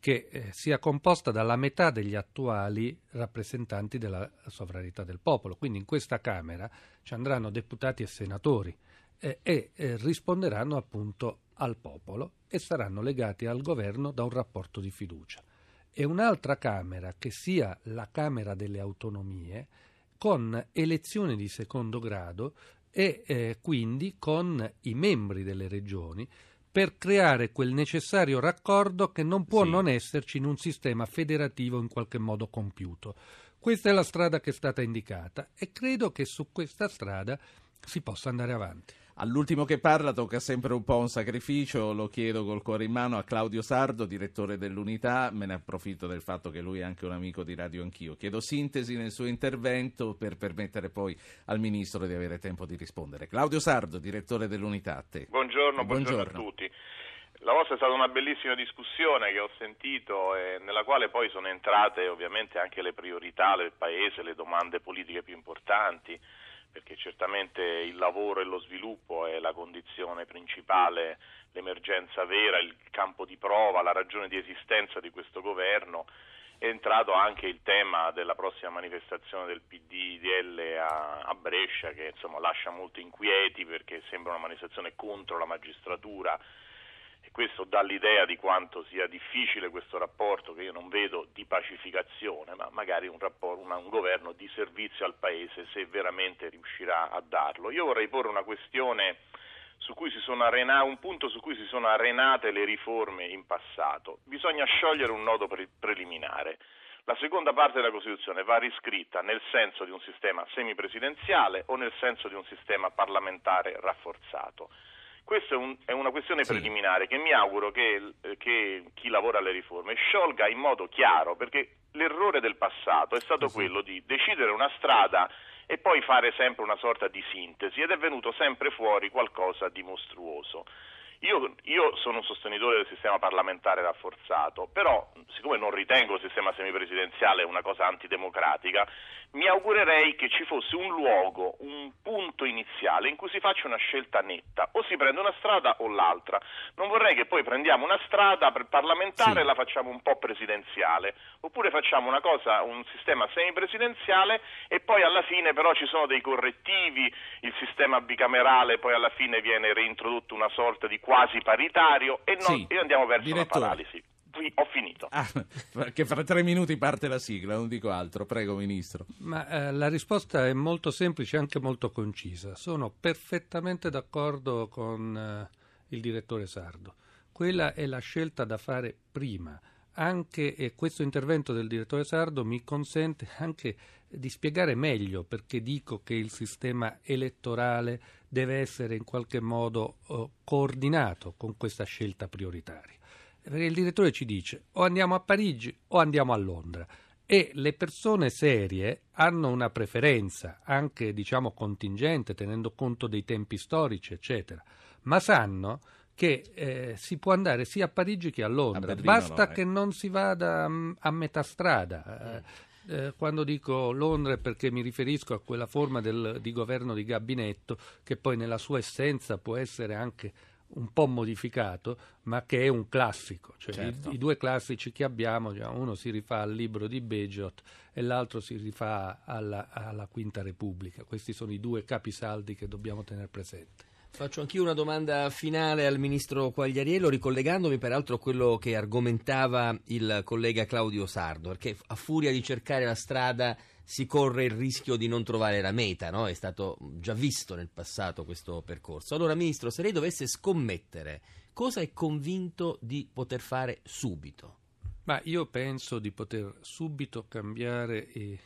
che eh, sia composta dalla metà degli attuali rappresentanti della sovranità del popolo. Quindi in questa Camera ci andranno deputati e senatori eh, e eh, risponderanno appunto al popolo e saranno legati al governo da un rapporto di fiducia. E un'altra Camera che sia la Camera delle autonomie con elezioni di secondo grado e eh, quindi con i membri delle regioni per creare quel necessario raccordo che non può sì. non esserci in un sistema federativo in qualche modo compiuto. Questa è la strada che è stata indicata e credo che su questa strada si possa andare avanti. All'ultimo che parla tocca sempre un po' un sacrificio, lo chiedo col cuore in mano a Claudio Sardo, direttore dell'Unità, me ne approfitto del fatto che lui è anche un amico di Radio Anch'io. Chiedo sintesi nel suo intervento per permettere poi al Ministro di avere tempo di rispondere. Claudio Sardo, direttore dell'Unità, a te. Buongiorno, buongiorno, buongiorno. a tutti. La vostra è stata una bellissima discussione che ho sentito e nella quale poi sono entrate ovviamente anche le priorità del Paese, le domande politiche più importanti perché certamente il lavoro e lo sviluppo è la condizione principale, l'emergenza vera, il campo di prova, la ragione di esistenza di questo governo. È entrato anche il tema della prossima manifestazione del PDL a, a Brescia che insomma, lascia molto inquieti perché sembra una manifestazione contro la magistratura questo dà l'idea di quanto sia difficile questo rapporto che io non vedo di pacificazione, ma magari un, rapporto, una, un governo di servizio al Paese se veramente riuscirà a darlo. Io vorrei porre una questione arena, un punto su cui si sono arenate le riforme in passato. Bisogna sciogliere un nodo pre- preliminare. La seconda parte della Costituzione va riscritta nel senso di un sistema semipresidenziale o nel senso di un sistema parlamentare rafforzato. Questa è, un, è, una questione preliminare che mi auguro che, che, chi lavora alle riforme sciolga in modo chiaro, perché l'errore del passato è stato sì. quello di decidere una strada e poi fare sempre una sorta di sintesi ed è venuto sempre fuori qualcosa di mostruoso. Io, io, sono un sostenitore del sistema parlamentare rafforzato, però siccome non ritengo il sistema semipresidenziale una cosa antidemocratica, mi augurerei che ci fosse un luogo, un punto iniziale in cui si faccia una scelta netta, o si prende una strada o l'altra. Non vorrei che poi prendiamo una strada per parlamentare sì. e la facciamo un po' presidenziale, oppure facciamo una cosa, un sistema semipresidenziale e poi alla fine però ci sono dei correttivi, il sistema bicamerale poi alla fine viene reintrodotto una sorta di quasi paritario e, non, sì. e andiamo verso Direttore. una paralisi ho finito. Ah, [LAUGHS] perché fra tre minuti parte la sigla, non dico altro. Prego, Ministro. Ma eh, la risposta è molto semplice e anche molto concisa. Sono perfettamente d'accordo con eh, il direttore Sardo. Quella è la scelta da fare prima. Anche, e questo intervento del direttore Sardo mi consente anche di spiegare meglio perché dico che il sistema elettorale deve essere in qualche modo oh, coordinato con questa scelta prioritaria perché il direttore ci dice o andiamo a Parigi o andiamo a Londra e le persone serie hanno una preferenza, anche diciamo contingente, tenendo conto dei tempi storici, eccetera, ma sanno che eh, si può andare sia a Parigi che a Londra, A Berlino basta no, eh. che non si vada mm, a metà strada. Eh, eh, quando dico Londra è perché mi riferisco a quella forma del- di governo di gabinetto che poi nella sua essenza può essere anche un po' modificato, ma che è un classico. Cioè, Certo. i, i due classici che abbiamo, diciamo, uno si rifà al libro di Bejot e l'altro si rifà alla, alla Quinta Repubblica. Questi sono i due capisaldi che dobbiamo tenere presenti. Faccio anch'io una domanda finale al ministro Quagliariello, ricollegandomi peraltro a quello che argomentava il collega Claudio Sardo, perché a furia di cercare la strada si corre il rischio di non trovare la meta, no? È stato già visto nel passato questo percorso. Allora, ministro, se lei dovesse scommettere, cosa è convinto di poter fare subito? Ma io penso di poter subito cambiare, i-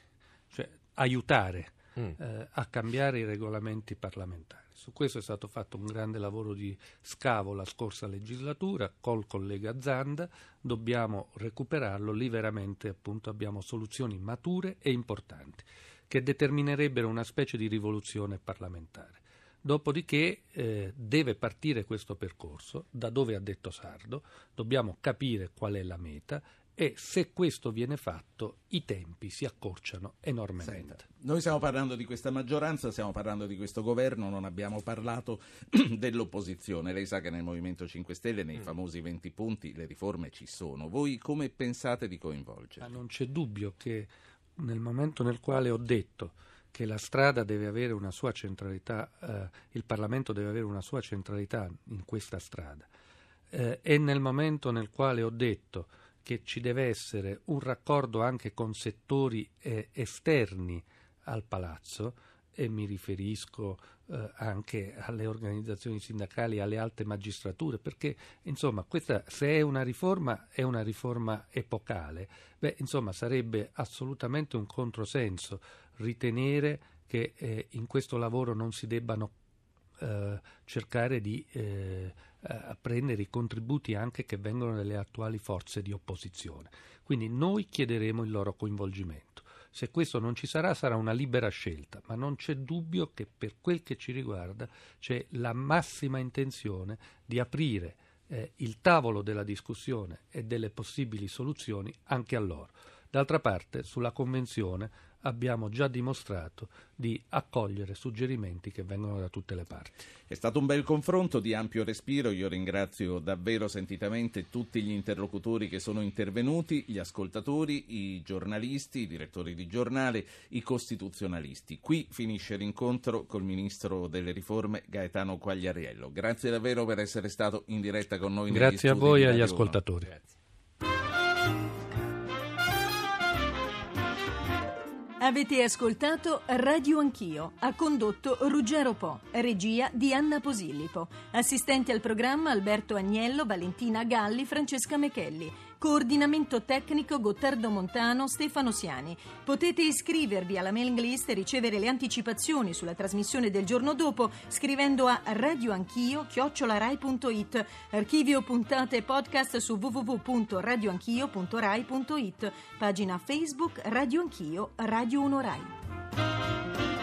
cioè aiutare Mm. eh, a cambiare i regolamenti parlamentari. Su questo è stato fatto un grande lavoro di scavo la scorsa legislatura col collega Zanda, dobbiamo recuperarlo, lì veramente appunto abbiamo soluzioni mature e importanti che determinerebbero una specie di rivoluzione parlamentare. Dopodiché eh, deve partire questo percorso, da dove ha detto Sardo, dobbiamo capire qual è la meta e se questo viene fatto i tempi si accorciano enormemente. Senta, noi stiamo parlando di questa maggioranza, stiamo parlando di questo governo, non abbiamo parlato [CLEARS THROAT] dell'opposizione. Lei sa che nel Movimento 5 Stelle, Mm. nei famosi 20 punti, le riforme ci sono. Voi come pensate di Ma coinvolgerli? non c'è dubbio che nel momento nel quale ho detto che la strada deve avere una sua centralità, eh, il Parlamento deve avere una sua centralità in questa strada, eh, e nel momento nel quale ho detto che ci deve essere un raccordo anche con settori eh, esterni al palazzo, e mi riferisco eh, anche alle organizzazioni sindacali, alle alte magistrature, perché insomma questa se è una riforma è una riforma epocale, beh insomma sarebbe assolutamente un controsenso ritenere che eh, in questo lavoro non si debbano eh, cercare di eh, prendere i contributi anche che vengono dalle attuali forze di opposizione. Quindi noi chiederemo il loro coinvolgimento. Se questo non ci sarà, sarà una libera scelta, ma non c'è dubbio che per quel che ci riguarda c'è la massima intenzione di aprire eh, il tavolo della discussione e delle possibili soluzioni anche a loro. D'altra parte, sulla Convenzione abbiamo già dimostrato di accogliere suggerimenti che vengono da tutte le parti. È stato un bel confronto di ampio respiro, io ringrazio davvero sentitamente tutti gli interlocutori che sono intervenuti, gli ascoltatori, i giornalisti, i direttori di giornale, i costituzionalisti. Qui finisce l'incontro col Ministro delle Riforme Gaetano Quagliariello. Grazie davvero per essere stato in diretta con noi. Grazie a voi e agli Radio Uno. Avete ascoltato Radio Anch'io, ha condotto Ruggero Po, regia di Anna Posillipo, assistenti al programma Alberto Agnello, Valentina Galli, Francesca Mechelli, coordinamento tecnico Gottardo Montano, Stefano Siani. Potete iscrivervi alla mailing list e ricevere le anticipazioni sulla trasmissione del giorno dopo scrivendo a radioanchio chiocciolarai.it, archivio puntate e podcast su www.radioanchio.rai.it, pagina Facebook Radio Anch'io, Radio 1 Rai.